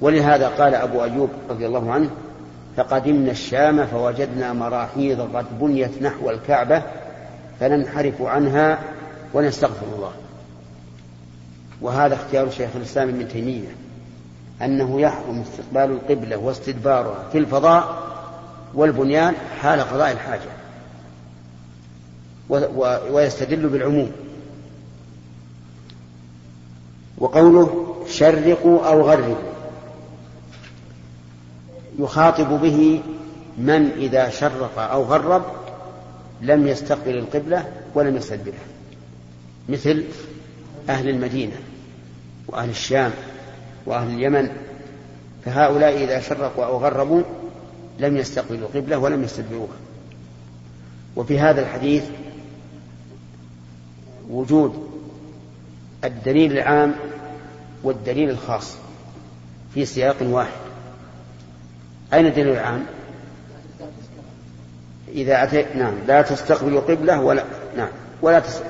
ولهذا قال أبو أيوب رضي الله عنه فقدمنا الشام فوجدنا مراحيض قد بنيت نحو الكعبة فننحرف عنها ونستغفر الله. وهذا اختيار شيخ الإسلام ابن تيمية أنه يحرم استقبال القبلة واستدبارها في الفضاء والبنيان حال قضاء الحاجة ويستدل بالعموم. وقوله شرقوا أو غربوا. يخاطب به من إذا شرق أو غرب لم يستقبل القبلة ولم يستدبرها مثل أهل المدينة وأهل الشام وأهل اليمن فهؤلاء إذا شرقوا أو غربوا لم يستقبلوا القبلة ولم يستدبروها. وفي هذا الحديث وجود الدليل العام والدليل الخاص في سياق واحد. أين الدليل العام؟ إذا أتيت نعم لا تستقبلوا قبلة ولا نعم ولا تس...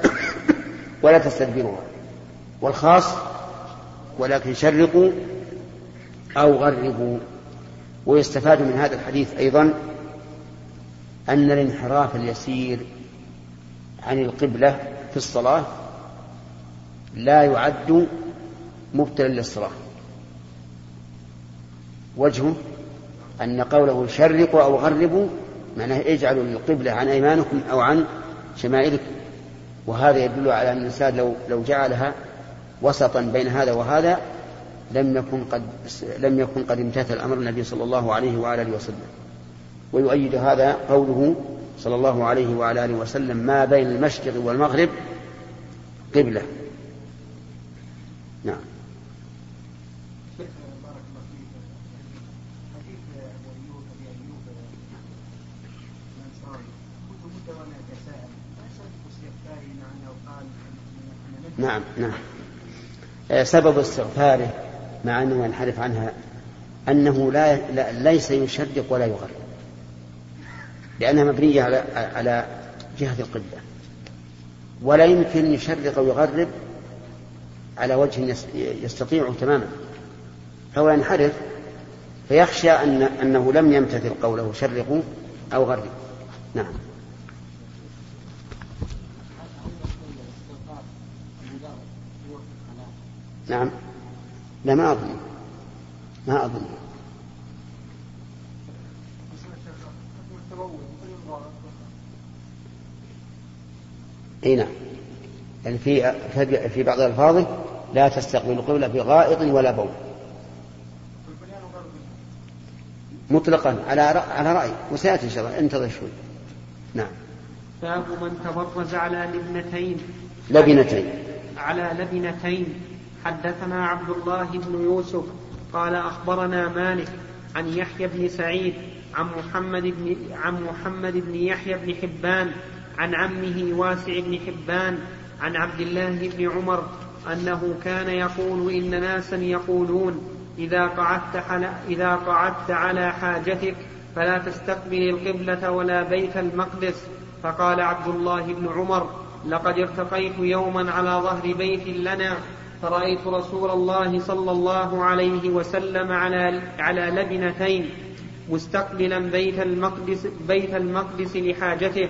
ولا تستدبروها والخاص ولكن شرقوا أو غربوا. ويستفاد من هذا الحديث أيضا أن الانحراف اليسير عن القبلة في الصلاة لا يعد مبتلا للصلاة. وجهه أن قوله شرقوا أو غربوا معناه اجعلوا القبلة عن أيمانكم أو عن شمائلكم. وهذا يدل على أن الإنسان لو لو جعلها وسطا بين هذا وهذا لم يكن قد لم يكن قد امتثل أمر النبي صلى الله عليه وعلى آله وسلم. ويؤيد هذا قوله صلى الله عليه وعلى آله وسلم ما بين المشرق والمغرب قبلة. نعم. نعم نعم. آه، سبب استغفاره مع أنه ينحرف عنها أنه لا, لا ليس يشدق ولا يغرب. لأنها مبنية على على جهة القبلة. ولا يمكن يشرق أو يغرب على وجه يستطيعه تماما. فهو ينحرف فيخشى أن أنه لم يمتثل قوله شرقوا أو غربوا. نعم. نعم. لا ما أظن. ما أظن. إي نعم. يعني في في بعض ألفاظه لا تستقبل القبلة بغائط ولا بول. مطلقا على على رأي. وسيأتي إن شاء الله. انتظر شوي. نعم. باب من تبرز على لبنتين. لبنتين. على لبنتين. حدثنا عبد الله بن يوسف قال أخبرنا مالك عن يحيى بن سعيد عن محمد بن عن محمد بن يحيى بن حبان عن عمه واسع بن حبان عن عبد الله بن عمر أنه كان يقول إن ناسا يقولون إذا قعدت على إذا قعدت على حاجتك فلا تستقبل القبلة ولا بيت المقدس. فقال عبد الله بن عمر لقد ارتقيت يوما على ظهر بيت لنا فرأيت رسول الله صلى الله عليه وسلم على على لبنتين مستقبلا بيت المقدس بيت المقدس لحاجته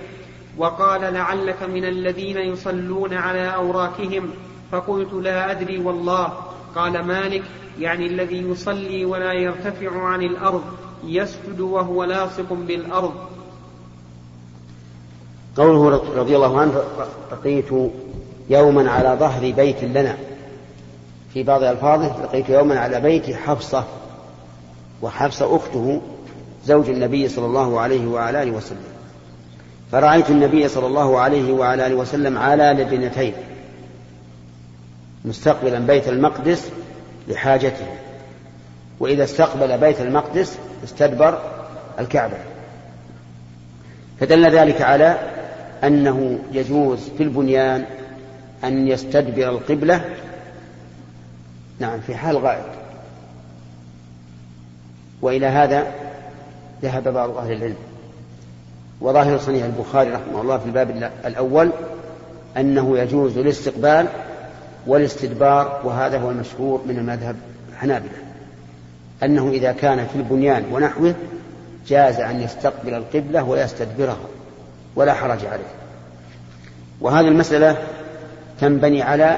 وقال لعلك من الذين يصلون على أوراكهم فقلت لا أدري والله. قال مالك يعني الذي يصلي ولا يرتفع عن الأرض يسجد وهو لاصق بالأرض. قوله رضي الله عنه لقيت يوما على ظهر بيت لنا. في بعض ألفاظه لقيت يوما على بيت حفصة وحفصة أخته زوج النبي صلى الله عليه وعلى آله وسلم. فرأيت النبي صلى الله عليه وعلى آله وسلم على لبنتين مستقبلا بيت المقدس لحاجته. وإذا استقبل بيت المقدس استدبر الكعبة. فدل ذلك على أنه يجوز في البنيان أن يستدبر القبلة نعم في حال غائب. وإلى هذا ذهب بعض أهل العلم. وظاهر صنيع البخاري رحمه الله في الباب الأول أنه يجوز الاستقبال والاستدبار وهذا هو المشهور من المذهب الحنابلة أنه إذا كان في البنيان ونحوه جاز أن يستقبل القبلة ويستدبرها ولا حرج عليه. وهذه المسألة تنبني على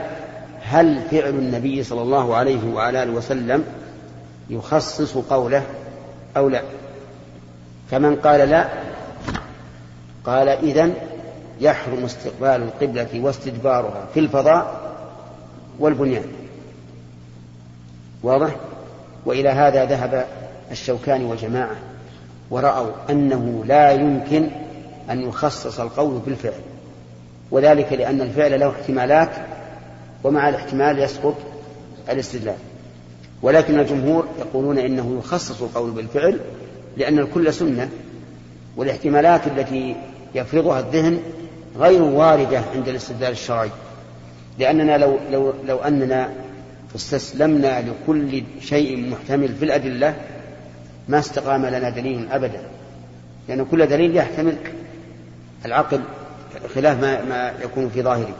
هل فعل النبي صلى الله عليه وعلى آله وسلم يخصص قوله أو لا؟ فمن قال لا قال إذن يحرم استقبال القبلة واستدبارها في الفضاء والبنيان. واضح؟ وإلى هذا ذهب الشوكاني وجماعة ورأوا أنه لا يمكن أن يخصص القول بالفعل وذلك لأن الفعل له احتمالات ومع الاحتمال يسقط الاستدلال. ولكن الجمهور يقولون إنه يخصص القول بالفعل لأن الكل سنة والاحتمالات التي يفرضها الذهن غير واردة عند الاستدلال الشرعي. لأننا لو, لو, لو أننا استسلمنا لكل شيء محتمل في الأدلة ما استقام لنا دليل أبدا. لأن كل دليل يحتمل العقل خلاف ما, ما يكون في ظاهره.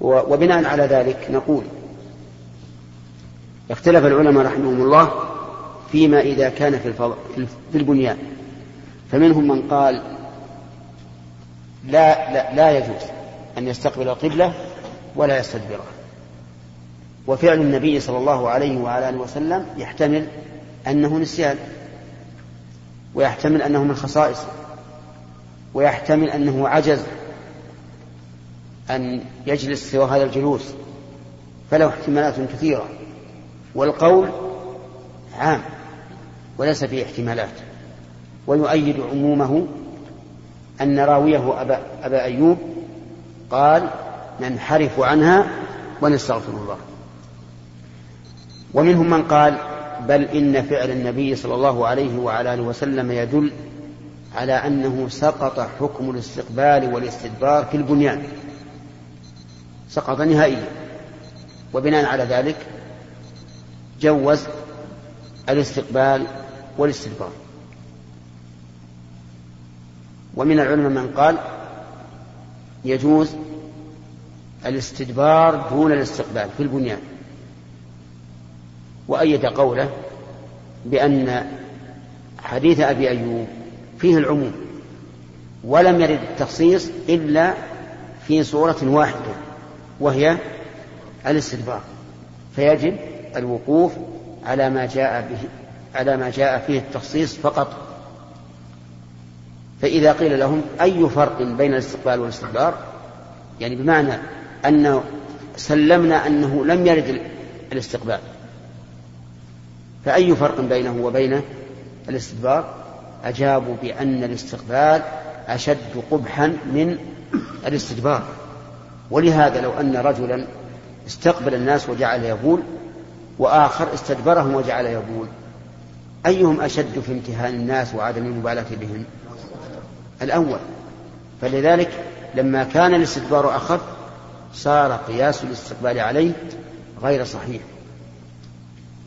وبناء على ذلك نقول اختلف العلماء رحمهم الله فيما إذا كان في, في البنيان. فمنهم من قال لا, لا, لا يجوز أن يستقبل القبلة ولا يستدبرها. وفعل النبي صلى الله عليه وعلى آله وسلم يحتمل أنه نسيان ويحتمل أنه من خصائصه ويحتمل أنه عجز أن يجلس سوى هذا الجلوس فله احتمالات كثيرة والقول عام وليس فيه احتمالات ويؤيد عمومه أن راويه أبا, أبا أيوب قال ننحرف عنها ونستغفر الله. ومنهم من قال بل إن فعل النبي صلى الله عليه وعلى آله وسلم يدل على أنه سقط حكم الاستقبال والاستدبار في البنيان. سقط نهائيا. وبناء على ذلك جوز الاستقبال والاستدبار ومن العلماء من قال يجوز الاستدبار دون الاستقبال في البنيان. وأيد قوله بأن حديث أبي أيوب فيه العموم ولم يرد التخصيص إلا في صورة واحدة. وهي الاستدبار فيجب الوقوف على ما جاء به على ما جاء فيه التخصيص فقط. فإذا قيل لهم أي فرق بين الاستقبال والاستدبار يعني بمعنى أن سلمنا أنه لم يرد الاستقبال. فأي فرق بينه وبين الاستدبار أجابوا بأن الاستقبال أشد قبحا من الاستدبار ولهذا لو أن رجلا استقبل الناس وجعل يبول وآخر استدبرهم وجعل يبول أيهم أشد في امتهان الناس وعدم المبالاة بهم؟ الأول. فلذلك لما كان الاستدبار أخف صار قياس الاستقبال عليه غير صحيح.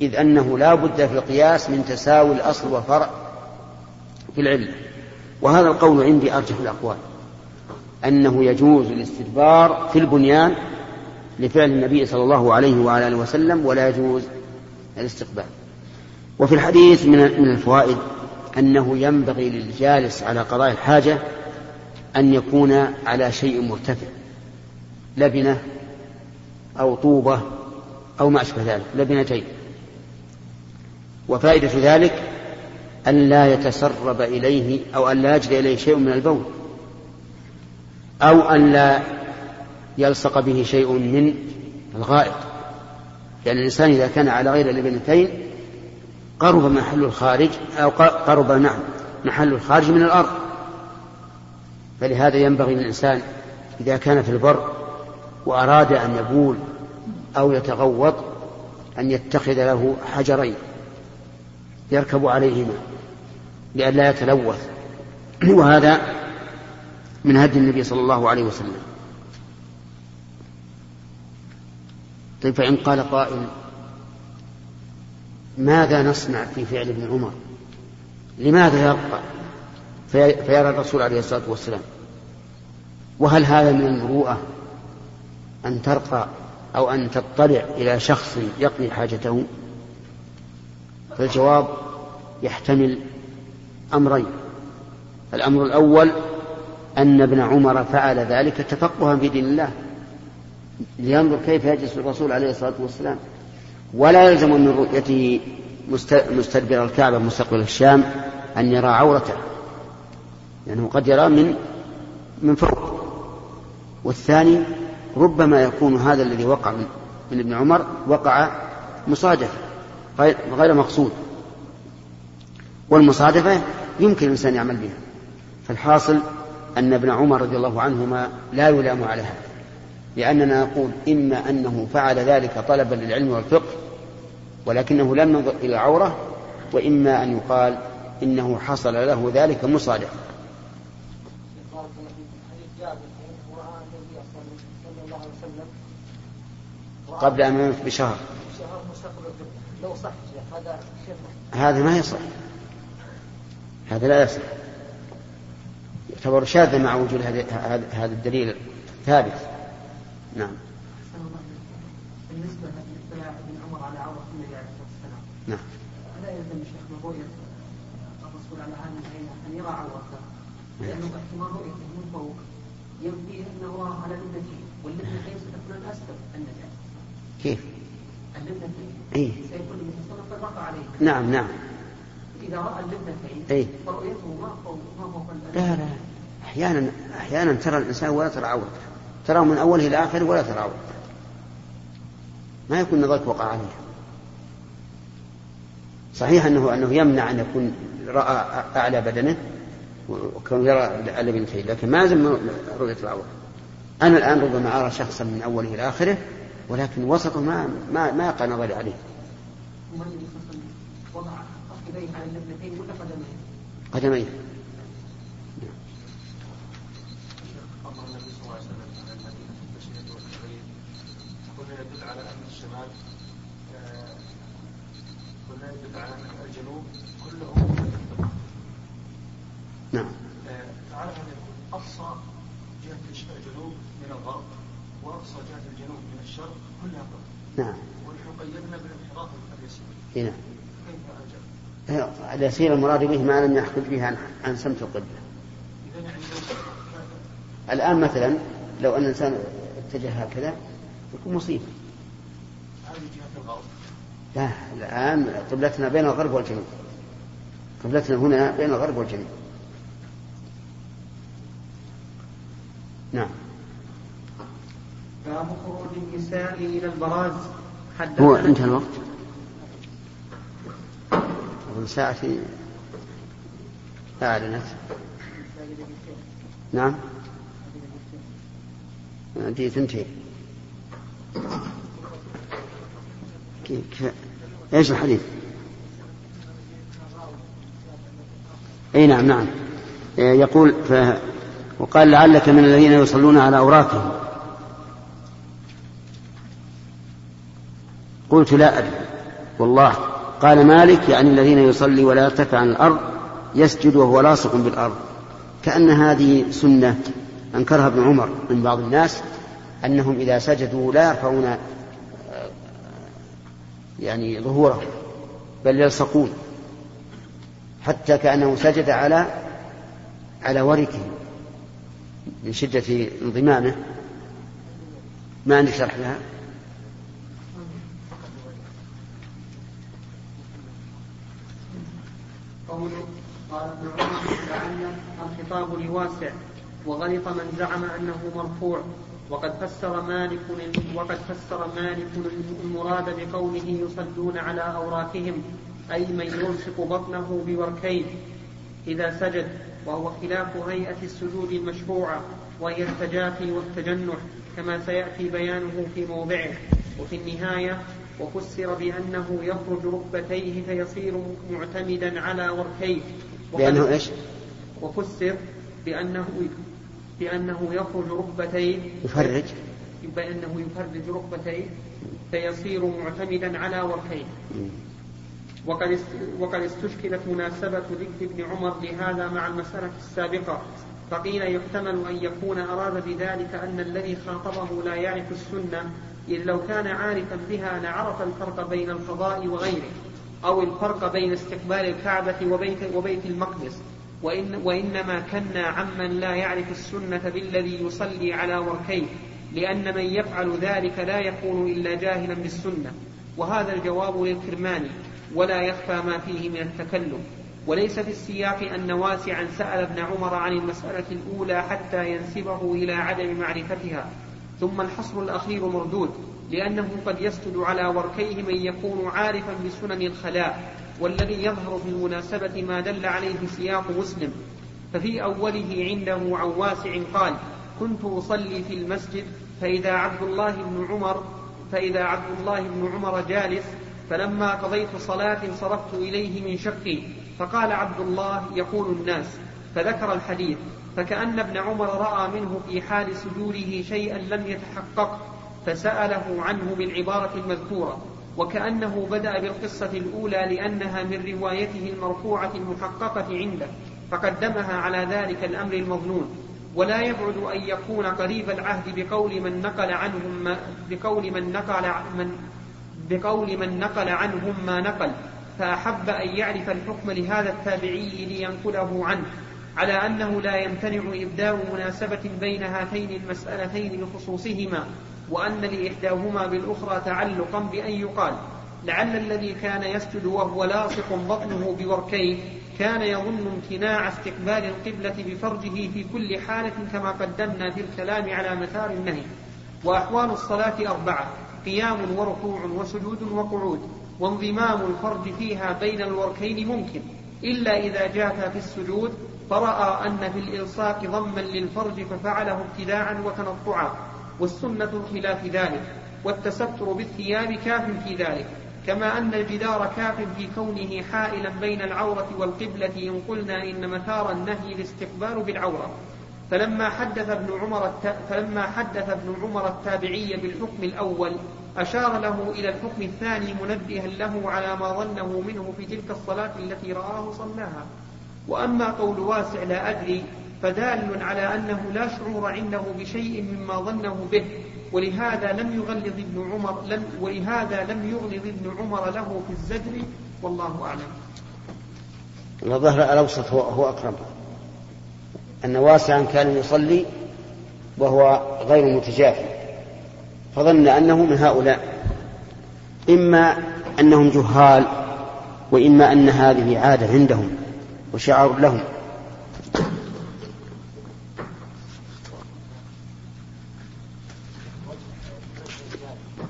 إذ أنه لا بد في القياس من تساوي الأصل وفرع في العلة وهذا القول عندي أرجح الأقوال. أنه يجوز الاستدبار في البنيان لفعل النبي صلى الله عليه وعلى آله وسلم ولا يجوز الاستقبال. وفي الحديث من الفوائد أنه ينبغي للجالس على قضاء الحاجة أن يكون على شيء مرتفع لبنة أو طوبة أو ما أشبه ذلك لبنتين. وفائدة ذلك أن لا يتسرب إليه أو أن لا يجري إليه شيء من البول. أو أن لا يلصق به شيء من الغائط. لأن الإنسان إذا كان على غير اللبنتين قرب محل الخارج أو قرب نعم محل الخارج من الأرض. فلهذا ينبغي للإنسان إذا كان في البر وأراد أن يبول أو يتغوط أن يتخذ له حجرين يركب عليهما لئلا يتلوث. وهذا من هدي النبي صلى الله عليه وسلم. طيب فإن قال قائل ماذا نصنع في فعل ابن عمر؟ لماذا يرقى فيرى الرسول عليه الصلاة والسلام. وهل هذا من المروءة أن ترقى أو أن تطلع إلى شخص يقضي حاجته؟ فالجواب يحتمل أمرين. الأمر الأول أن ابن عمر فعل ذلك تفقها في دين الله لينظر كيف يجلس الرسول عليه الصلاة والسلام. ولا يلزم من رؤيته مستدبر الكعبة مستقبل الشام أن يرى عورته لأنه قد يرى من من فوق. والثاني ربما يكون هذا الذي وقع من, ابن عمر وقع مصادفة غير مقصود. والمصادفة يمكن الإنسان يعمل بها. فالحاصل أن ابن عمر رضي الله عنهما لا يلام على هذا لأننا نقول إما أنه فعل ذلك طلبا للعلم والفقه ولكنه لم ينظر إلى العورة وإما أن يقال إنه حصل له ذلك مصادفة قبل أن يموت بشهر. هذا ما يصح. هذا لا يصح. يعتبر شاذا مع وجود هذا الدليل ثابت. نعم. بالنسبة عمر على عورة النبي عليه الصلاة والسلام نعم. ألا يلزم الشيخ من رؤية الرسول على هذه العينة أن يرى عورته لأنه احتمال رؤيته من فوق ينفي أنه على لبنتين واللبنتين ستكون أسفل النجاة كيف؟ اللبنتين إيه؟ سيكون وسلم رفع عليه. نعم نعم. إذا رأى اللبنتين إيه؟ فرؤيته ما فوق فوق لا لا. أحيانا أحيانا ترى الإنسان ولا ترى عورته تراه من أوله إلى آخره ولا ترى عورته ما يكون نظرك وقع عليه. صحيح أنه أنه يمنع أن يكون رأى أعلى بدنه وكان يرى اللبنتين لكن ما لازم رؤية العورة أنا الآن ربما أرى شخصا من أوله إلى آخره ولكن وسطه ما ما ما يقع نظري عليه. وضع على ولا قدميه؟ قدميه. يدل على ان الشمال قلنا يدل على ان الجنوب كله نعم. تعرف أن يكون اقصى جهه الجنوب من الغرب واقصى جهه الجنوب من الشرق كلها غرب نعم ونحن قيدنا بالانحراف اليسير نعم. اليسير المراد به ما لم يخرج به عن, عن سمت القبلة. الآن مثلا لو أن الإنسان اتجه هكذا يكون مصيبة. لا الآن قبلتنا بين الغرب والجنوب. قبلتنا هنا بين الغرب والجنوب. نعم. باب خروج النساء إلى البراز هو انتهى الوقت. أظن ساعة أعلنت نعم. دي كيف إيش الحديث؟ إي نعم نعم. يقول ف... وقال لعلك من الذين يصلون على أوراقهم. قلت لا أدري. والله. قال مالك يعني الذين يصلي ولا يرتفع عن الأرض يسجد وهو لاصق بالأرض. كأن هذه سنة أنكرها ابن عمر من بعض الناس أنهم إذا سجدوا لا يرفعون يعني ظهوره بل يلصقون حتى كأنه سجد على على وركه من شدة انضمامه. ما عندي شرح لها؟ قال ابن عمر لعل الخطاب لواسع وغلط من زعم أنه مرفوع وقد فسر مالك وقد فسر مالك المراد بقوله يصلون على أوراكهم أي من يلصق بطنه بوركين إذا سجد وهو خلاف هيئة السجود المشروعة وهي التجافي والتجنح كما سيأتي بيانه في موضعه. وفي النهاية وفسر بأنه يخرج ركبتيه فيصير معتمدا على وركيه بأنه إيش؟ وفسر بأنه بأنه يخرج ركبتيه. يفرج. بأنه يفرج ركبتيه فيصير معتمدا على وركيه وقد وقد استشكلت مناسبة ذكر ابن عمر لهذا مع المسألة السابقة. فقيل يحتمل أن يكون أراد بذلك أن الذي خاطبه لا يعرف السنة إذ لو كان عارفا بها لعرف الفرق بين القضاء وغيره أو الفرق بين استقبال الكعبة وبيت, وبيت المقدس. وإن وإنما كنا عمن لا يعرف السنة بالذي يصلي على وركيه لأن من يفعل ذلك لا يكون إلا جاهلا بالسنة. وهذا الجواب للكرماني ولا يخفى ما فيه من التكلم. وليس في السياق أن واسعا سأل ابن عمر عن المسألة الأولى حتى ينسبه إلى عدم معرفتها. ثم الحصر الأخير مردود لأنه قد يسجد على وركيه من يكون عارفا بسنن الخلاء والذي يظهر في المناسبة ما دل عليه سياق مسلم. ففي أوله عنده عن واسع قال كنت أصلي في المسجد فإذا عبد الله بن عمر فإذا عبد الله بن عمر جالس فلما قضيت صلاة صرفت إليه من شقي فقال عبد الله يقول الناس فذكر الحديث. فكأن ابن عمر رأى منه في حال سجوده شيئا لم يتحقق فسأله عنه بالعبارة المذكورة وكأنه بدأ بالقصة الأولى لأنها من روايته المرفوعة المحققة عنده فقدمها على ذلك الأمر المظنون. ولا يبعد أن يكون قريب العهد بقول من نقل عنهم ما بقول من نقل من بقول من نقل عنهم ما نقل فأحب أن يعرف الحكم لهذا التابعي لينقله عنه. على أنه لا يمتنع إبداء مناسبة بين هاتين المسألتين لخصوصهما وأن لإحداهما بالأخرى تعلقا بأن يقال لعل الذي كان يسجد وهو لاصق بطنه بوركيه كان يظن امتناع استقبال القبلة بفرجه في كل حالة كما قدمنا في الكلام على مثار النهي. وأحوال الصلاة أربعة قيام وركوع وسجود وقعود وانضمام الفرج فيها بين الوركين ممكن إلا إذا جاف في السجود فرأى أن في الإلصاق ضما للفرج ففعله ابتداعا وتنطعا والسنة خلاف ذلك والتستر بالثياب كاف في ذلك كما أن الجدار كاف في كونه حائلا بين العورة والقبلة إن قلنا إن مثار النهي الاستقبال بالعورة. فلما حدث ابن عمر الت... فلما حدث ابن عمر التابعي بالحكم الأول أشار له إلى الحكم الثاني منبها له على ما ظنه منه في تلك الصلاة التي رآه صلاها. وأما قول واسع لا أدري فدال على أنه لا شعور عنده بشيء مما ظنه به ولهذا لم يغلظ ابن عمر لم ولهذا لم يغلظ ابن عمر له في الزجر والله أعلم. الظهر الأوسط هو, هو أقرب. أن واسعا كان يصلي وهو غير متجاف فظن أنه من هؤلاء. إما أنهم جهال وإما أن هذه عادة عندهم. وشعار لهم.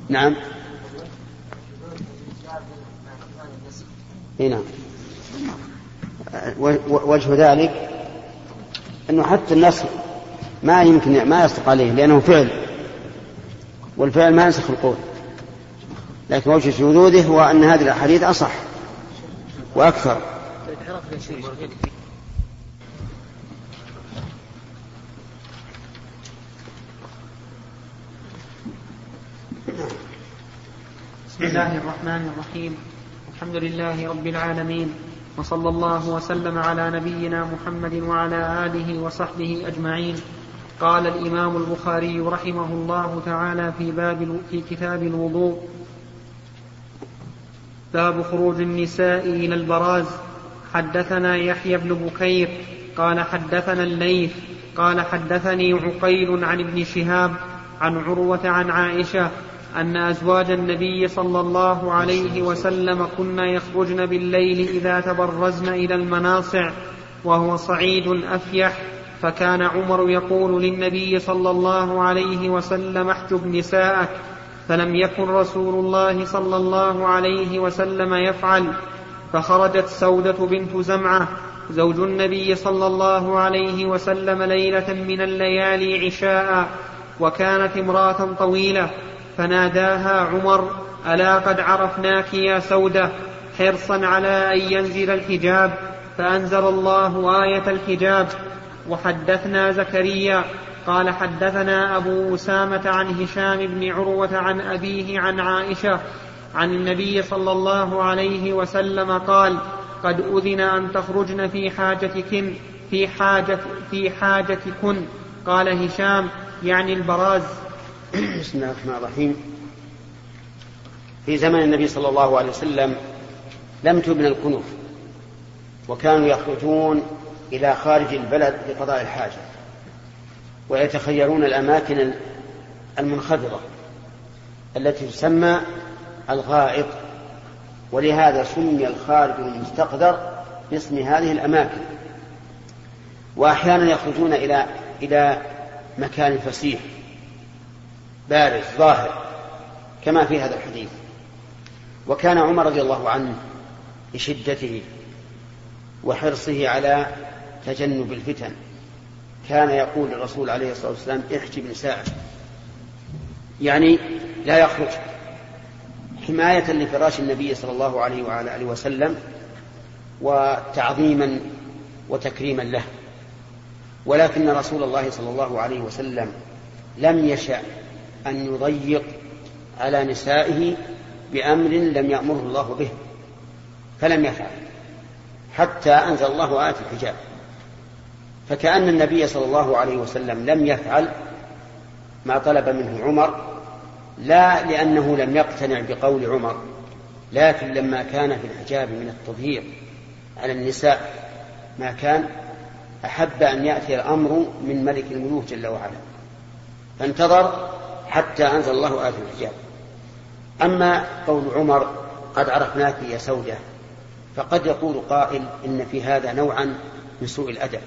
نعم. نعم. وجه ذلك أنه حتى النص ما يمكن ما يصدق عليه لأنه فعل. والفعل ما ينسخ القول. لكن وجه شذوذه هو أن هذه الأحاديث أصح وأكثر. بسم الله الرحمن الرحيم. الحمد لله رب العالمين. وصلى الله وسلم على نبينا محمد وعلى آله وصحبه أجمعين. قال الإمام البخاري رحمه الله تعالى في باب في كتاب الوضوء. باب خروج النساء إلى البراز. حدثنا يحيى بن بكير قال حدثنا الليث قال حدثني عقيل عن ابن شهاب عن عروة عن عائشة أن أزواج النبي صلى الله عليه وسلم كن يخرجن بالليل إذا تبرزن إلى المناصع وهو صعيد أفيح فكان عمر يقول للنبي صلى الله عليه وسلم احجب نساءك فلم يكن رسول الله صلى الله عليه وسلم يفعل فخرجت سودة بنت زمعة زوج النبي صلى الله عليه وسلم ليلة من الليالي عشاء وكانت امرأة طويلة فناداها عمر ألا قد عرفناك يا سودة؟ حرصا على أن ينزل الحجاب فأنزل الله آية الحجاب وحدثنا زكريا. قال حدثنا أبو أسامة عن هشام بن عروة عن أبيه عن عائشة عن النبي صلى الله عليه وسلم قال قد أذن أن تخرجن في حاجتكن في حاجة في حاجتكن. قال هشام يعني البراز. بسم الله الرحمن الرحيم. في زمن النبي صلى الله عليه وسلم لم تبنى الكنوف وكانوا يخرجون إلى خارج البلد لقضاء الحاجة ويتخيرون الأماكن المنخفضة التي تسمى الغائط ولهذا سمي الخارج المستقدر باسم هذه الأماكن. وأحيانا يخرجون إلى إلى مكان فسيح بارز ظاهر كما في هذا الحديث. وكان عمر رضي الله عنه بشدته وحرصه على تجنب الفتن. كان يقول للرسول عليه الصلاة والسلام احجب نساءك. يعني لا يخرج. حماية لفراش النبي صلى الله عليه وعلى آله وسلم وتعظيما وتكريما له. ولكن رسول الله صلى الله عليه وسلم لم يشأ أن يضيق على نسائه بأمر لم يأمره الله به فلم يفعل حتى أنزل الله آية الحجاب. فكأن النبي صلى الله عليه وسلم لم يفعل ما طلب منه عمر لا لأنه لم يقتنع بقول عمر لكن لما كان في الحجاب من التظهير على النساء ما كان أحب أن يأتي الأمر من ملك الملوك جل وعلا فانتظر حتى أنزل الله آية الحجاب. أما قول عمر قد عرفناك يا سودة فقد يقول قائل إن في هذا نوعا من سوء الأدب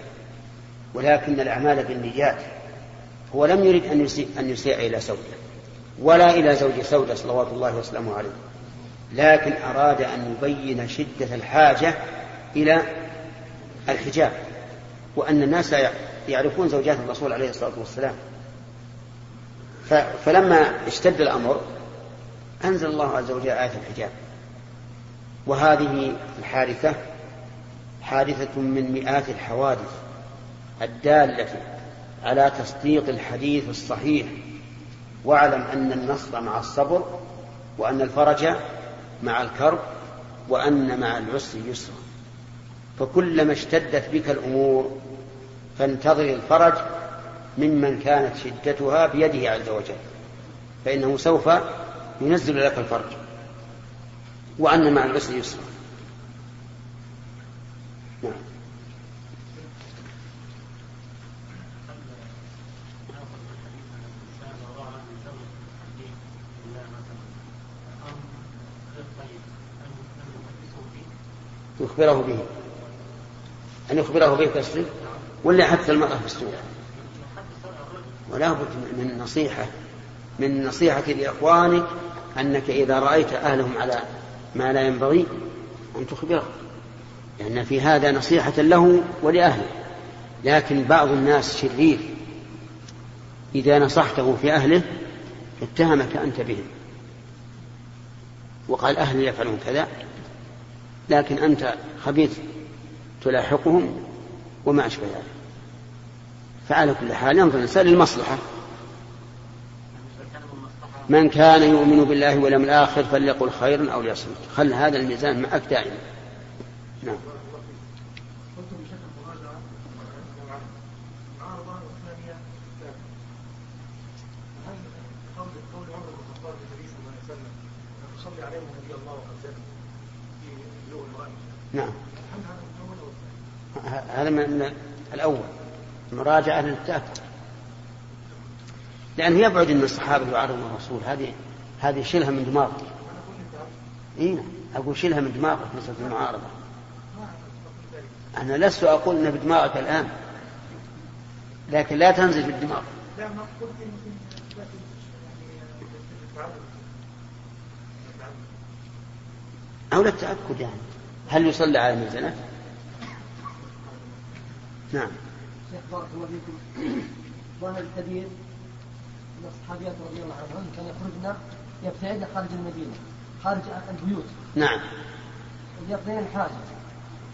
ولكن الأعمال بالنيات هو لم يرد أن يسيء, أن يسيء إلى سودة. ولا إلى زوج سودة صلوات الله وسلامه عليه. لكن أراد أن يبين شدة الحاجة إلى الحجاب وأن الناس يعرفون زوجات الرسول عليه الصلاة والسلام. فلما اشتد الأمر أنزل الله عز وجل آية الحجاب. وهذه الحادثة حادثة من مئات الحوادث الدالة على تصديق الحديث الصحيح واعلم أن النصر مع الصبر وأن الفرج مع الكرب وأن مع العسر يسرا. فكلما اشتدت بك الأمور فانتظر الفرج ممن كانت شدتها بيده عز وجل فإنه سوف ينزل لك الفرج وأن مع العسر يسرا. نعم. يخبره به. أن يخبره به في ولا حتى المرأة في السوق. ولا بد من النصيحة من النصيحة لإخوانك أنك إذا رأيت أهلهم على ما لا ينبغي أن تخبره. لأن في هذا نصيحة له ولأهله. لكن بعض الناس شرير. إذا نصحته في أهله اتهمك أنت بهم. وقال أهلي يفعلون كذا. لكن أنت خبيث تلاحقهم وما أشبه ذلك. فعلى كل حال ينظر الإنسان للمصلحة. من كان يؤمن بالله واليوم الآخر فليقل خيرا أو ليصمت. خل هذا الميزان معك دائما. نعم. هذا من الأول مراجعة للتأكد لأنه يبعد أن الصحابة يعارضون الرسول. هذه هذه شيلها من دماغك. إيه نعم. أقول شيلها من دماغك مسألة المعارضة. أنا لست أقول أنها بدماغك الآن لكن لا تنزل في الدماغ. أو للتأكد يعني. هل يصلى على الميزانات؟ نعم. شيخ بارك الله فيكم. ظاهر الحديث ان الصحابيات رضي الله عنهن كان يخرجن يبتعدن خارج المدينة خارج البيوت. نعم. يقضين الحاجة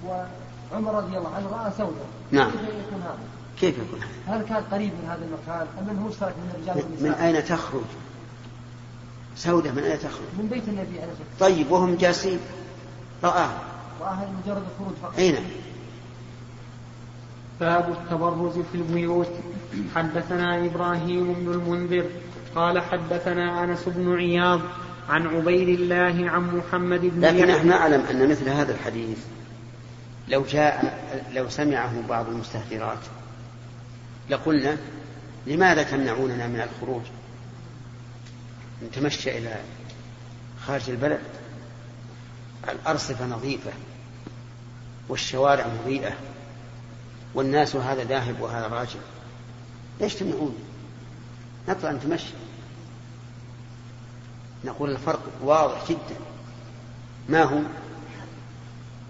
وعمر رضي الله عنه رأى سودا نعم. كيف يكون هذا؟ كيف يكون هذا؟ هل كان قريب من هذا المكان؟ أم أنه مشترك من الرجال والنساء؟ من أين تخرج؟ سودة من أين تخرج؟ من بيت النبي عليه الصلاة والسلام. طيب وهم جالسين؟ رآه. رآها مجرد الخروج فقط. نعم باب التبرز في البيوت. حدثنا إبراهيم بن المنذر قال حدثنا أنس بن عياض عن عبيد الله عن محمد بن لكن نحن نعلم أن مثل هذا الحديث لو جاء لو سمعه بعض المستهترات لقلنا لماذا تمنعوننا من الخروج؟ نتمشى إلى خارج البلد. الأرصفة نظيفة والشوارع مضيئة. والناس هذا ذاهب وهذا راجع. ليش تمنعون؟ نطلع نتمشى. نقول الفرق واضح جدا. ما هو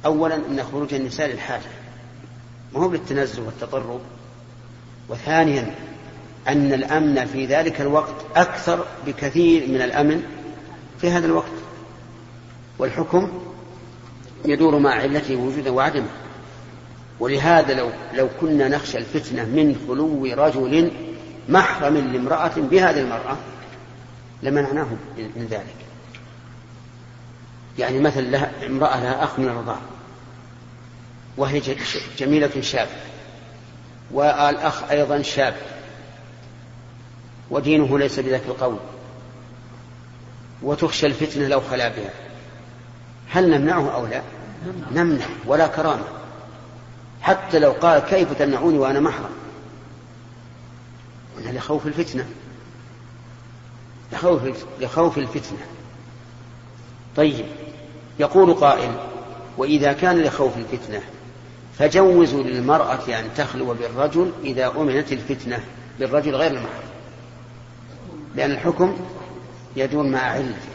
أولا أن خروج النساء للحاجة. ما هو للتنزه والتطرب وثانيا أن الأمن في ذلك الوقت أكثر بكثير من الأمن في هذا الوقت. والحكم يدور مع علته وجودا وعدمه. ولهذا لو لو كنا نخشى الفتنة من خلو رجل محرم لامرأة بهذه المرأة لمنعناه من ذلك. يعني مثل لها امرأة لها أخ من الرضاعة وهي جميلة شابة والأخ أيضا شاب ودينه ليس بذاك القول وتخشى الفتنة لو خلا بها. هل نمنعه أو لا؟ نمنع ولا كرامة. حتى لو قال كيف تمنعوني وأنا محرم. قلنا لخوف الفتنة. لخوف لخوف الفتنة. طيب يقول قائل وإذا كان لخوف الفتنة فجوزوا للمرأة أن تخلو بالرجل إذا أمنت الفتنة بالرجل غير المحرم. لأن الحكم يدور مع علته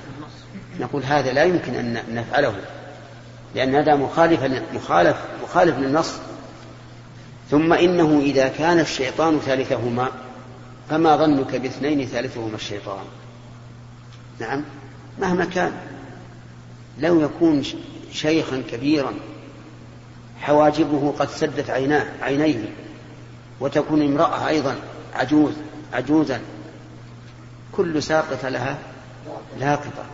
نقول هذا لا يمكن أن نفعله لأن هذا مخالف مخالف مخالف للنص. ثم إنه إذا كان الشيطان ثالثهما فما ظنك باثنين ثالثهما الشيطان؟ نعم مهما كان. لو يكون شيخا كبيرا حواجبه قد سدت عيناه عينيه وتكون امرأة أيضا عجوز عجوزا كل ساقطة لها لاقطة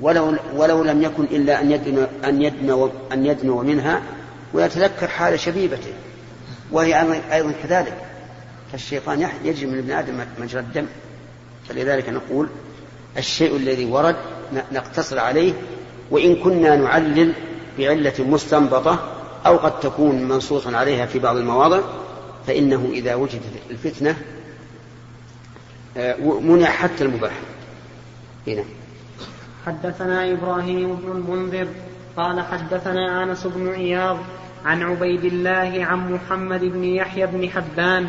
ولو ولو لم يكن إلا أن يدنو أن يدنو أن يدنو منها ويتذكر حال شبيبته. وهي أيضا كذلك. فالشيطان يجري من ابن آدم مجرى الدم. فلذلك نقول الشيء الذي ورد نقتصر عليه وإن كنا نعلل بعلة مستنبطة أو قد تكون منصوصا عليها في بعض المواضع فإنه إذا وجدت الفتنة آه، منع حتى المباح. هنا. حدثنا إبراهيم بن المنذر قال حدثنا أنس بن عياض عن عبيد الله عن محمد بن يحيى بن حبان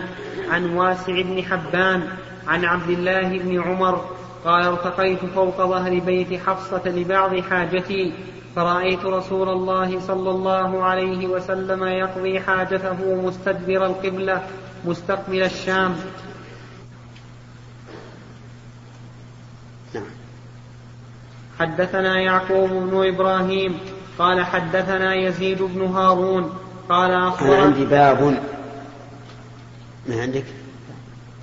عن واسع بن حبان عن عبد الله بن عمر قال ارتقيت فوق ظهر بيت حفصة لبعض حاجتي فرأيت رسول الله صلى الله عليه وسلم يقضي حاجته مستدبر القبلة مستقبل الشام نعم. حدثنا يعقوب بن إبراهيم قال حدثنا يزيد بن هارون قال أخبرنا عندي باب. ما عندك؟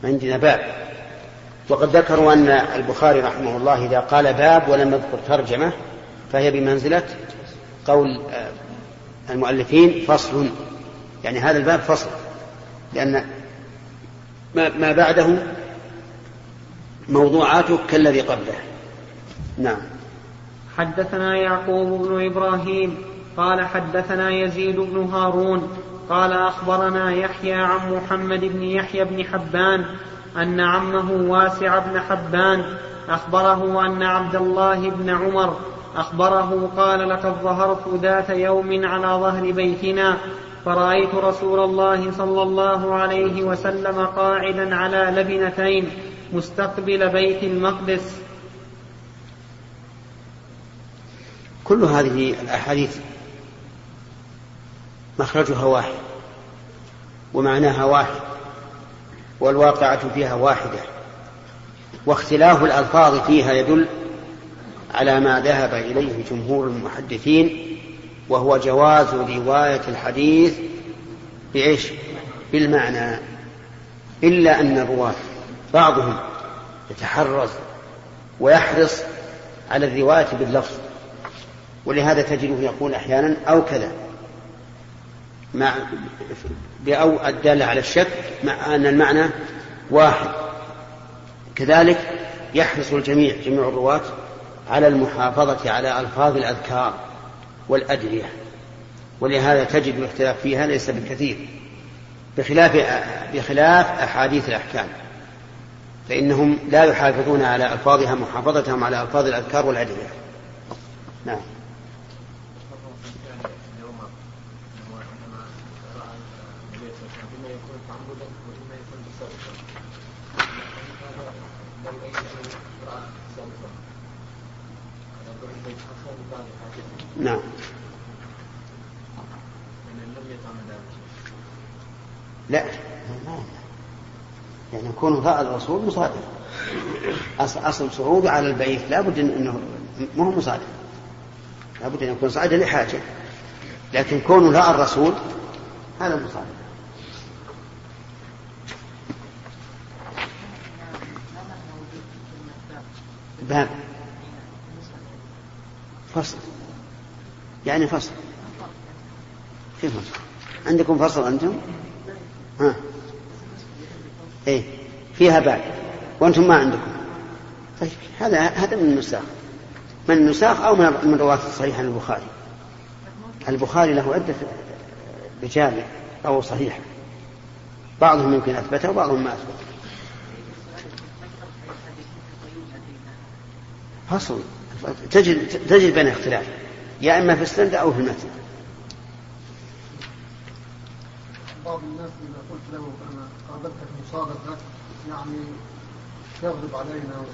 عندنا باب. وقد ذكروا أن البخاري رحمه الله إذا قال باب ولم يذكر ترجمة فهي بمنزلة قول آه، المؤلفين فصل. يعني هذا الباب فصل. لأن ما بعده موضوعاته كالذي قبله. نعم. حدثنا يعقوب بن إبراهيم قال حدثنا يزيد بن هارون قال أخبرنا يحيى عن محمد بن يحيى بن حبان أن عمه واسع بن حبان أخبره أن عبد الله بن عمر أخبره قال لقد ظهرت ذات يوم على ظهر بيتنا فرأيت رسول الله صلى الله عليه وسلم قاعدا على لبنتين مستقبل بيت المقدس. كل هذه الأحاديث مخرجها واحد ومعناها واحد والواقعة فيها واحدة واختلاف الألفاظ فيها يدل على ما ذهب إليه جمهور المحدثين وهو جواز رواية الحديث بإيش؟ بالمعنى إلا أن الرواة بعضهم يتحرز ويحرص على الرواية باللفظ ولهذا تجده يقول أحيانا أو كذا. مع بأو الدالة على الشك مع أن المعنى واحد. كذلك يحرص الجميع جميع الرواة على المحافظة على ألفاظ الأذكار والأدعية ولهذا تجد الاختلاف فيها ليس بالكثير بخلاف بخلاف أحاديث الأحكام. فإنهم لا يحافظون على ألفاظها محافظتهم على ألفاظ الأذكار والأدعية نعم. نعم. لا. يعني يكون فعل الرسول مصادف أصل, صعود على البيت لا بد أنه ما هو مصادف لا بد أن يكون صعدا لحاجة. لكن كونه لا الرسول هذا مصادف باب فصل. يعني فصل. كيف فصل. عندكم فصل أنتم؟ ها. إيه. فيها باب وأنتم ما عندكم. طيب هذا هذا من النساخ. من النساخ أو من رواة الصحيح عن البخاري البخاري له عدة رجال أو صحيح. بعضهم يمكن أثبته وبعضهم ما أثبته. فصل. تجد تجد بين اختلاف يا إما في السند أو في المتن. بعض الناس إذا قلت له أنا قابلتك مصادفة يعني يغضب علينا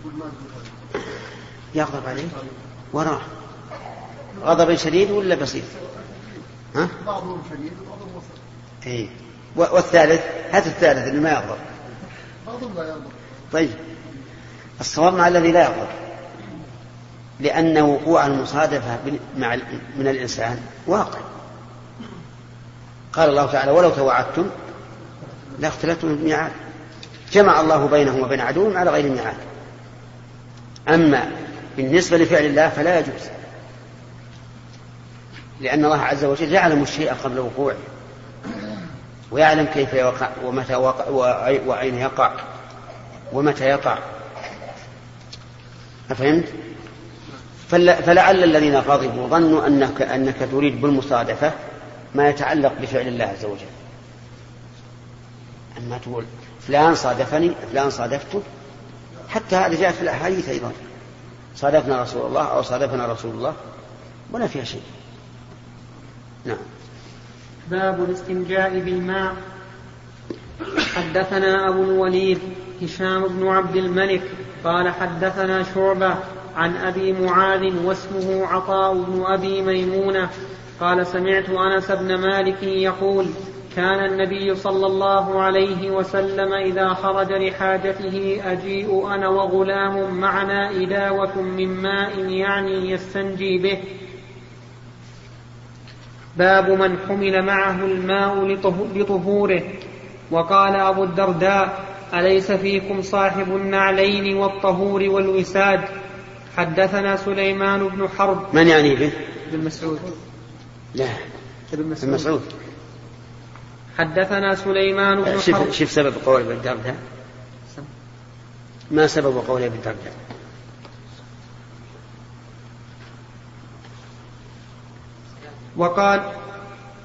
يقول ما يغضب عليه؟ وراه. غضب شديد ولا بسيط؟ ها؟ بعضهم شديد وبعضهم بسيط. اي والثالث؟ هات الثالث اللي ما يغضب. بعضهم لا يغضب. طيب. الصواب مع الذي لا يغضب. لأن وقوع المصادفة مع من الإنسان. واقع. قال الله تعالى ولو توعدتم لاختلفتم الميعاد. جمع الله بينهم وبين عدوهم على غير الميعاد. أما بالنسبة لفعل الله فلا يجوز. لأن الله عز وجل يعلم الشيء قبل وقوعه ويعلم كيف يقع ومتى وقع وأين يقع ومتى يقع. أفهمت؟ فلعل الذين غضبوا ظنوا أنك, أنك تريد بالمصادفة ما يتعلق بفعل الله عز وجل. أما تقول فلان صادفني فلان صادفته حتى هذا جاء في الأحاديث أيضا. صادفنا رسول الله أو صادفنا رسول الله ولا فيها شيء. نعم. باب الاستنجاء بالماء. حدثنا أبو الوليد هشام بن عبد الملك قال حدثنا شعبة عن أبي معاذ واسمه عطاء بن أبي ميمونة قال سمعت أنس بن مالك يقول كان النبي صلى الله عليه وسلم إذا خرج لحاجته أجيء أنا وغلام معنا إداوة من ماء يعني يستنجي به. باب من حمل معه الماء لطهوره. وقال أبو الدرداء أليس فيكم صاحب النعلين والطهور والوساد؟ حدثنا سليمان بن حرب. من يعني به؟ ابن مسعود. لا ابن مسعود, مسعود. حدثنا سليمان بن حرب. شوف سبب قول ابن الدرداء ما سبب قول ابن الدرداء وقال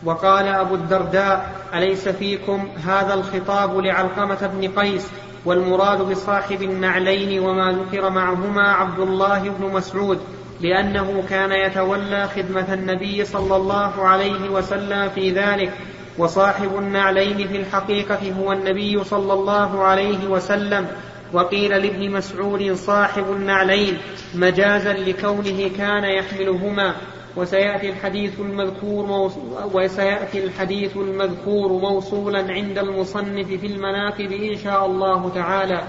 وقال أبو الدرداء أليس فيكم هذا الخطاب لعلقمة بن قيس؟ والمراد بصاحب النعلين وما ذكر معهما عبد الله بن مسعود لأنه كان يتولى خدمة النبي صلى الله عليه وسلم في ذلك. وصاحب النعلين في الحقيقة هو النبي صلى الله عليه وسلم. وقيل لابن مسعود صاحب النعلين مجازا لكونه كان يحملهما. وسيأتي الحديث المذكور وسيأتي الحديث المذكور موصولا عند المصنف في المناقب إن شاء الله تعالى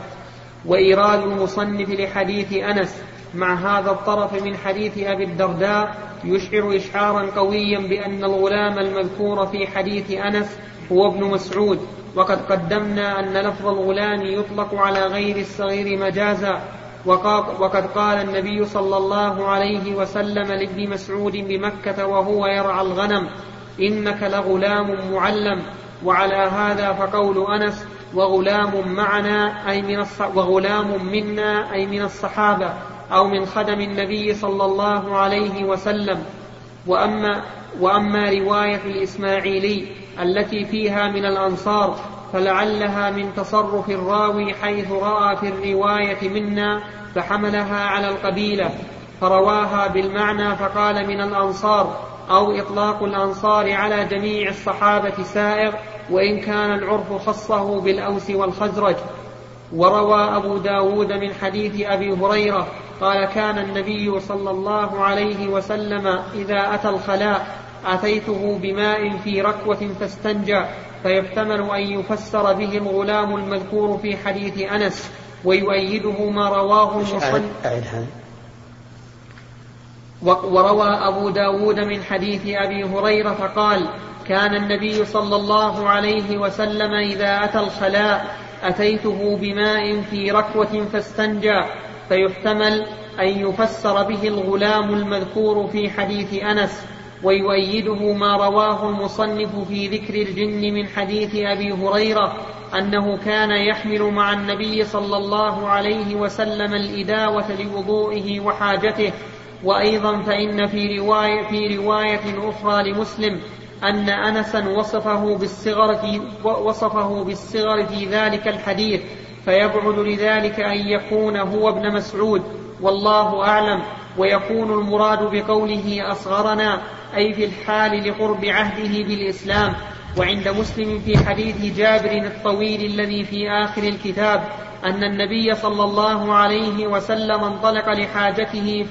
وإيراد المصنف لحديث أنس مع هذا الطرف من حديث أبي الدرداء يشعر إشعارا قويا بأن الغلام المذكور في حديث أنس هو ابن مسعود وقد قدمنا أن لفظ الغلام يطلق على غير الصغير مجازا وقد قال النبي صلى الله عليه وسلم لابن مسعود بمكة وهو يرعى الغنم إنك لغلام معلم. وعلى هذا فقول أنس وغلام معنا أي من الص... وغلام منا أي من الصحابة أو من خدم النبي صلى الله عليه وسلم. وأما, وأما رواية الإسماعيلي التي فيها من الأنصار فلعلها من تصرف الراوي حيث رأى في الرواية منا فحملها على القبيلة فرواها بالمعنى فقال من الأنصار أو إطلاق الأنصار على جميع الصحابة سائغ وإن كان العرف خصه بالأوس والخزرج. وروى أبو داود من حديث أبي هريرة قال كان النبي صلى الله عليه وسلم إذا أتى الخلاء أتيته بماء في ركوة فاستنجى فيحتمل أن يفسر به الغلام المذكور في حديث أنس ويؤيده ما رواه المصنف وروى أبو داود من حديث أبي هريرة قال كان النبي صلى الله عليه وسلم إذا أتى الخلاء أتيته بماء في ركوة فاستنجى فيحتمل أن يفسر به الغلام المذكور في حديث أنس. ويؤيده ما رواه المصنف في ذكر الجن من حديث أبي هريرة أنه كان يحمل مع النبي صلى الله عليه وسلم الإداوة لوضوئه وحاجته وأيضا فإن في رواية, في رواية أخرى لمسلم أن أنسا وصفه بالصغر في, وصفه بالصغر في ذلك الحديث فيبعد لذلك أن يكون هو ابن مسعود والله أعلم. ويكون المراد بقوله أصغرنا أي في الحال لقرب عهده بالإسلام. وعند مسلم في حديث جابر الطويل الذي في آخر الكتاب أن النبي صلى الله عليه وسلم انطلق لحاجته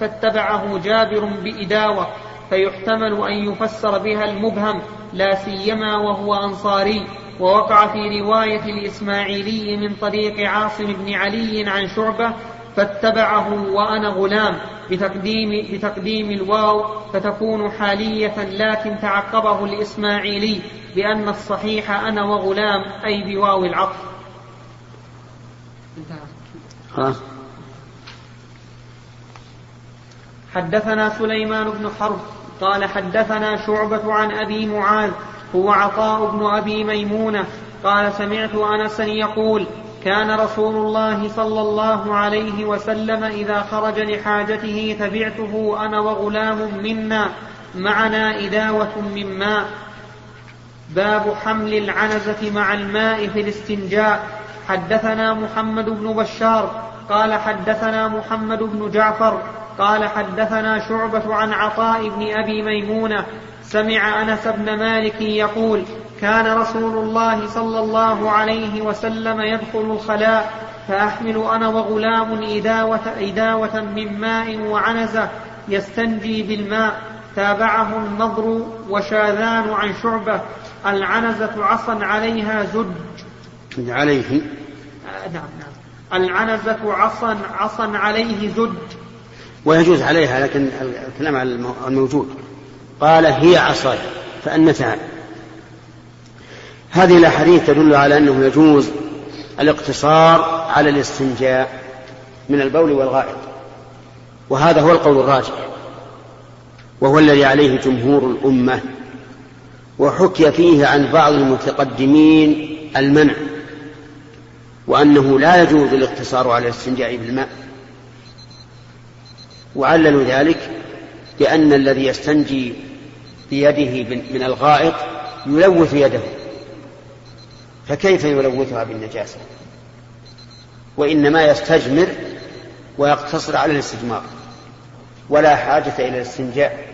فاتبعه جابر بإداوة فيحتمل أن يفسر بها المبهم لا سيما وهو أنصاري. ووقع في رواية الإسماعيلي من طريق عاصم بن علي عن شعبة فاتبعه وأنا غلام. بتقديم, بتقديم الواو فتكون حالية لكن تعقبه الإسماعيلي بأن الصحيح أنا وغلام أي بواو العطف. حدثنا سليمان بن حرب قال حدثنا شعبة عن أبي معاذ هو عطاء بن أبي ميمونة قال سمعت أنسا يقول كان رسول الله صلى الله عليه وسلم إذا خرج لحاجته تبعته أنا وغلام منا معنا إداوة من ماء. باب حمل العنزة مع الماء في الاستنجاء. حدثنا محمد بن بشار قال حدثنا محمد بن جعفر قال حدثنا شعبة عن عطاء بن أبي ميمونة سمع أنس بن مالك يقول كان رسول الله صلى الله عليه وسلم يدخل الخلاء فأحمل أنا وغلام إداوة, إداوة من ماء وعنزة يستنجي بالماء. تابعه النضر وشاذان عن شعبة. العنزة عصا عليها زج. عليه. آه نعم نعم. العنزة عصا عصا عليه زج. ويجوز عليها لكن الكلام على الموجود. قال هي عصاي فأنتها هذه الأحاديث تدل على أنه يجوز الاقتصار على الاستنجاء من البول والغائط. وهذا هو القول الراجح. وهو الذي عليه جمهور الأمة. وحكي فيه عن بعض المتقدمين المنع. وأنه لا يجوز الاقتصار على الاستنجاء بالماء. وعللوا ذلك بأن الذي يستنجي بيده من الغائط يلوث يده. فكيف يلوثها بالنجاسة؟ وإنما يستجمر ويقتصر على الاستجمار ولا حاجة إلى الاستنجاء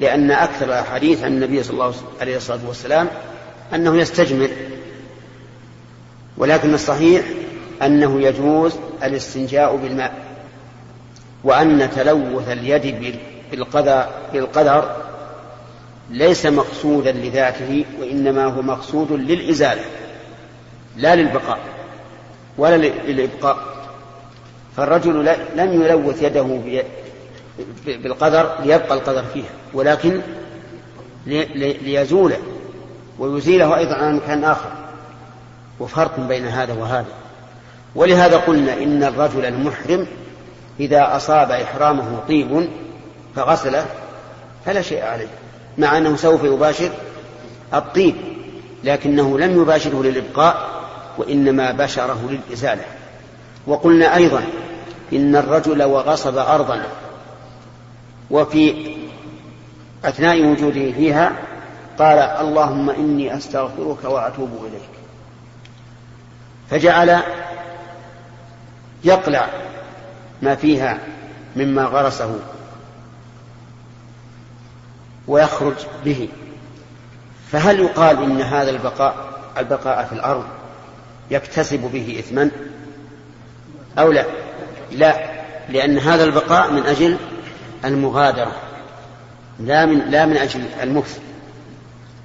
لأن أكثر الأحاديث عن النبي صلى الله عليه الصلاة والسلام أنه يستجمر ولكن الصحيح أنه يجوز الاستنجاء بالماء وأن تلوث اليد بالقدر ليس مقصودا لذاته وإنما هو مقصود للإزالة. لا للبقاء ولا للإبقاء. فالرجل لم يلوث يده بالقدر ليبقى القدر فيها ولكن ليزوله ويزيله أيضا عن مكان آخر. وفرق بين هذا وهذا. ولهذا قلنا إن الرجل المحرم إذا أصاب إحرامه طيب فغسله فلا شيء عليه مع أنه سوف يباشر الطيب لكنه لم يباشره للإبقاء وإنما بشره للإزالة. وقلنا أيضا إن الرجل وغصب أرضا وفي أثناء وجوده فيها قال اللهم إني أستغفرك وأتوب إليك. فجعل يقلع ما فيها مما غرسه ويخرج به. فهل يقال إن هذا البقاء البقاء في الأرض يكتسب به إثما أو لا؟ لا لأن هذا البقاء من أجل المغادرة لا من لا من أجل المكث.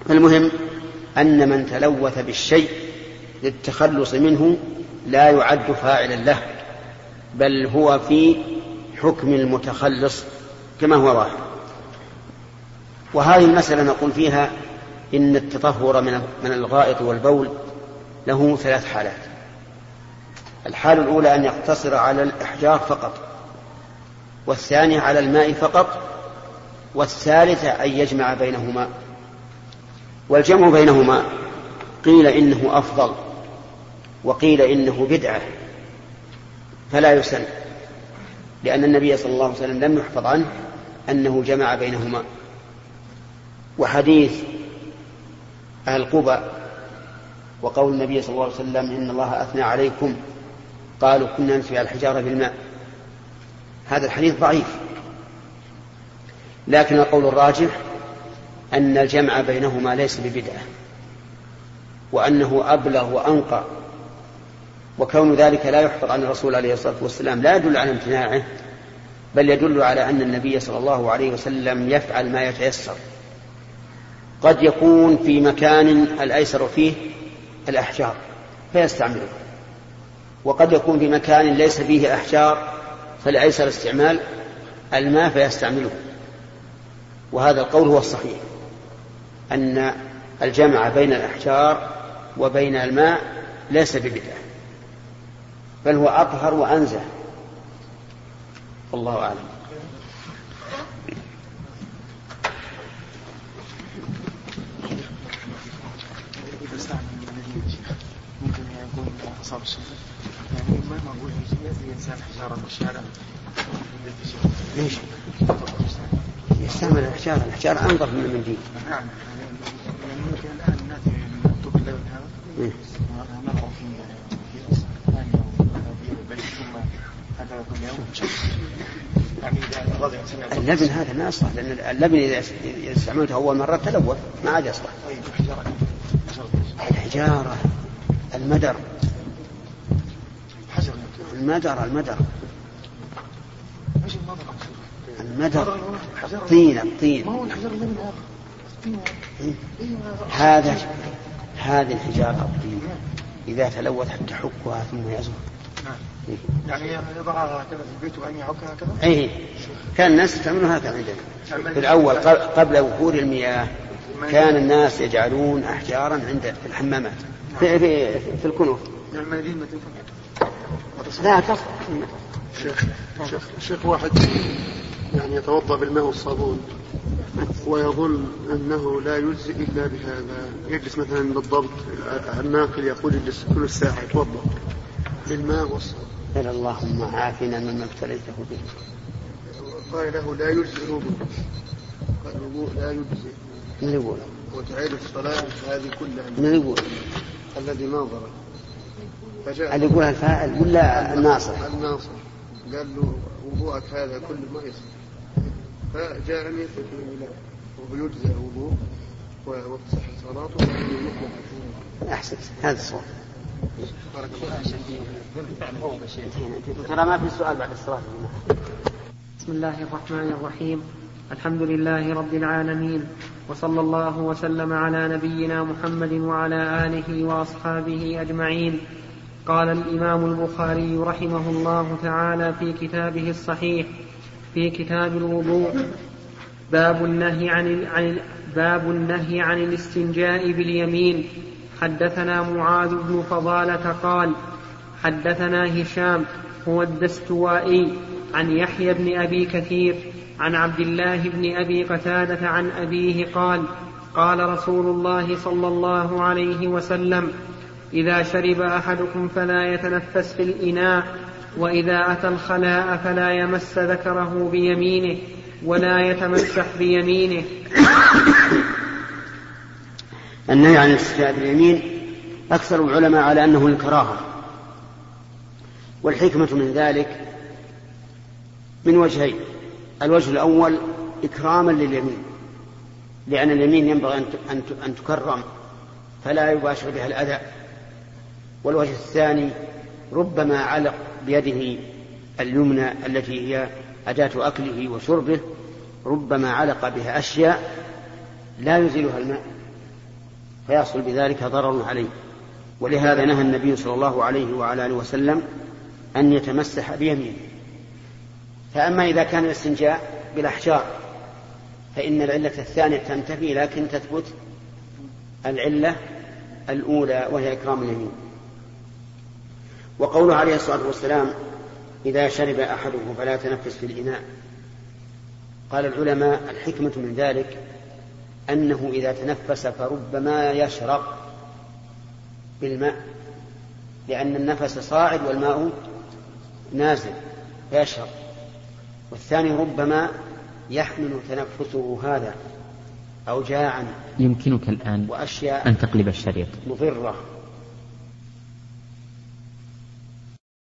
فالمهم أن من تلوث بالشيء للتخلص منه لا يعد فاعلا له بل هو في حكم المتخلص كما هو ظاهر وهذه المسألة نقول فيها إن التطهر من من الغائط والبول له ثلاث حالات. الحالة الأولى أن يقتصر على الإحجار فقط والثانية على الماء فقط والثالثة أن يجمع بينهما. والجمع بينهما قيل إنه أفضل وقيل إنه بدعة فلا يسن لأن النبي صلى الله عليه وسلم لم يحفظ عنه أنه جمع بينهما. وحديث أهل قبى وقول النبي صلى الله عليه وسلم إن الله أثنى عليكم قالوا كنا نسوي الحجارة بالماء. هذا الحديث ضعيف. لكن القول الراجح أن الجمع بينهما ليس ببدعة وأنه أبلغ وأنقى. وكون ذلك لا يحفظ عن الرسول عليه الصلاة والسلام لا يدل على امتناعه بل يدل على أن النبي صلى الله عليه وسلم يفعل ما يتيسر. قد يكون في مكان الأيسر فيه الأحجار فيستعمله وقد يكون في مكان ليس فيه أحجار فالأيسر استعمال الماء فيستعمله وهذا القول هو الصحيح أن الجمع بين الأحجار وبين الماء ليس ببدعة بل هو أطهر وأنزه. والله أعلم ممكن يكون أصاب يعني ما نقول الإنسان حجارة في الشارع ليش؟ يستعمل الحجارة الحجارة أنظف من المنديل نعم يعني الآن نأتي من طب اللون هذا. في البيت ثم هذا كل يوم يعني اللبن هذا ما يصلح لأن اللبن إذا استعملته أول مرة تلوث ما عاد يصلح. طيب الحجارة حجارة. الحجارة المدر. المدر المدر. المدر؟ الطين الطين ما هو الحجر اللي من هذا؟ إيه. هذا؟ هذه الحجارة الطين. إذا تلوث تحكها ثم يزول نعم. إيه. يعني يضعها هكذا في البيت وأن يعكها هكذا؟ أي كان الناس يستعملون هكذا عندنا. في الأول قبل- وفور المياه كان الناس يجعلون أحجارا عند في الحمامات. في, في, في الكنوف يعني المناديل ما تنفع لا تصلح شيخ شيخ شيخ واحد يعني يتوضأ بالماء والصابون ويظن أنه لا يجزي إلا بهذا. يجلس مثلا بالضبط الناقل يقول يجلس كل ساعه يتوضأ بالماء والصابون. قال اللهم عافنا مما ابتليته به. قال له لا يجزي الوضوء قال الوضوء لا يجزي من يقول وتعيد الصلاة هذه كلها. من يقول الذي ناظر فجاء اللي يقولها الفاعل ولا الناصر. الناصر. قال له وضوءك هذا كله ما يصح فجاءني يقول لا وهو يجزي الوضوء وتصح صلاته أحسن. هذا الصواب. بارك الله ترى ما في سؤال بعد الصلاة. بسم الله الرحمن الرحيم. الحمد لله رب العالمين وصلى الله وسلم على نبينا محمد وعلى آله وأصحابه أجمعين. قال الإمام البخاري رحمه الله تعالى في كتابه الصحيح في كتاب الوضوء باب النهي عن باب النهي عن الاستنجاء باليمين. حدثنا معاذ بن فضالة قال حدثنا هشام هو الدستوائي عن يحيى بن أبي كثير عن عبد الله بن أبي قتادة عن أبيه قال قال رسول الله صلى الله عليه وسلم إذا شرب أحدكم فلا يتنفس في الإناء وإذا أتى الخلاء فلا يمس ذكره بيمينه ولا يتمسح بيمينه. النهي عن الاستشفاء باليمين أكثر العلماء على أنه الكراهة. والحكمة من ذلك من وجهين الوجه الأول إكراما لليمين لأن اليمين ينبغي أن تكرم فلا يباشر بها الأذى. والوجه الثاني ربما علق بيده اليمنى التي هي أداة أكله وشربه ربما علق بها أشياء لا يزيلها الماء فيحصل بذلك ضرر عليه. ولهذا نهى النبي صلى الله عليه وعلى آله وسلم أن يتمسح بيمينه. فأما إذا كان الاستنجاء بالأحجار فإن العلة الثانية تنتفي لكن تثبت العلة الأولى وهي إكرام اليمين. وقوله عليه الصلاة والسلام إذا شرب أحدكم فلا تنفس في الإناء. قال العلماء الحكمة من ذلك أنه إذا تنفس فربما يشرق بالماء لأن النفس صاعد والماء نازل فيشرق والثاني ربما يحمل تنفسه هذا أوجاعا يمكنك الآن وأشياء أن تقلب الشريط. مضرة.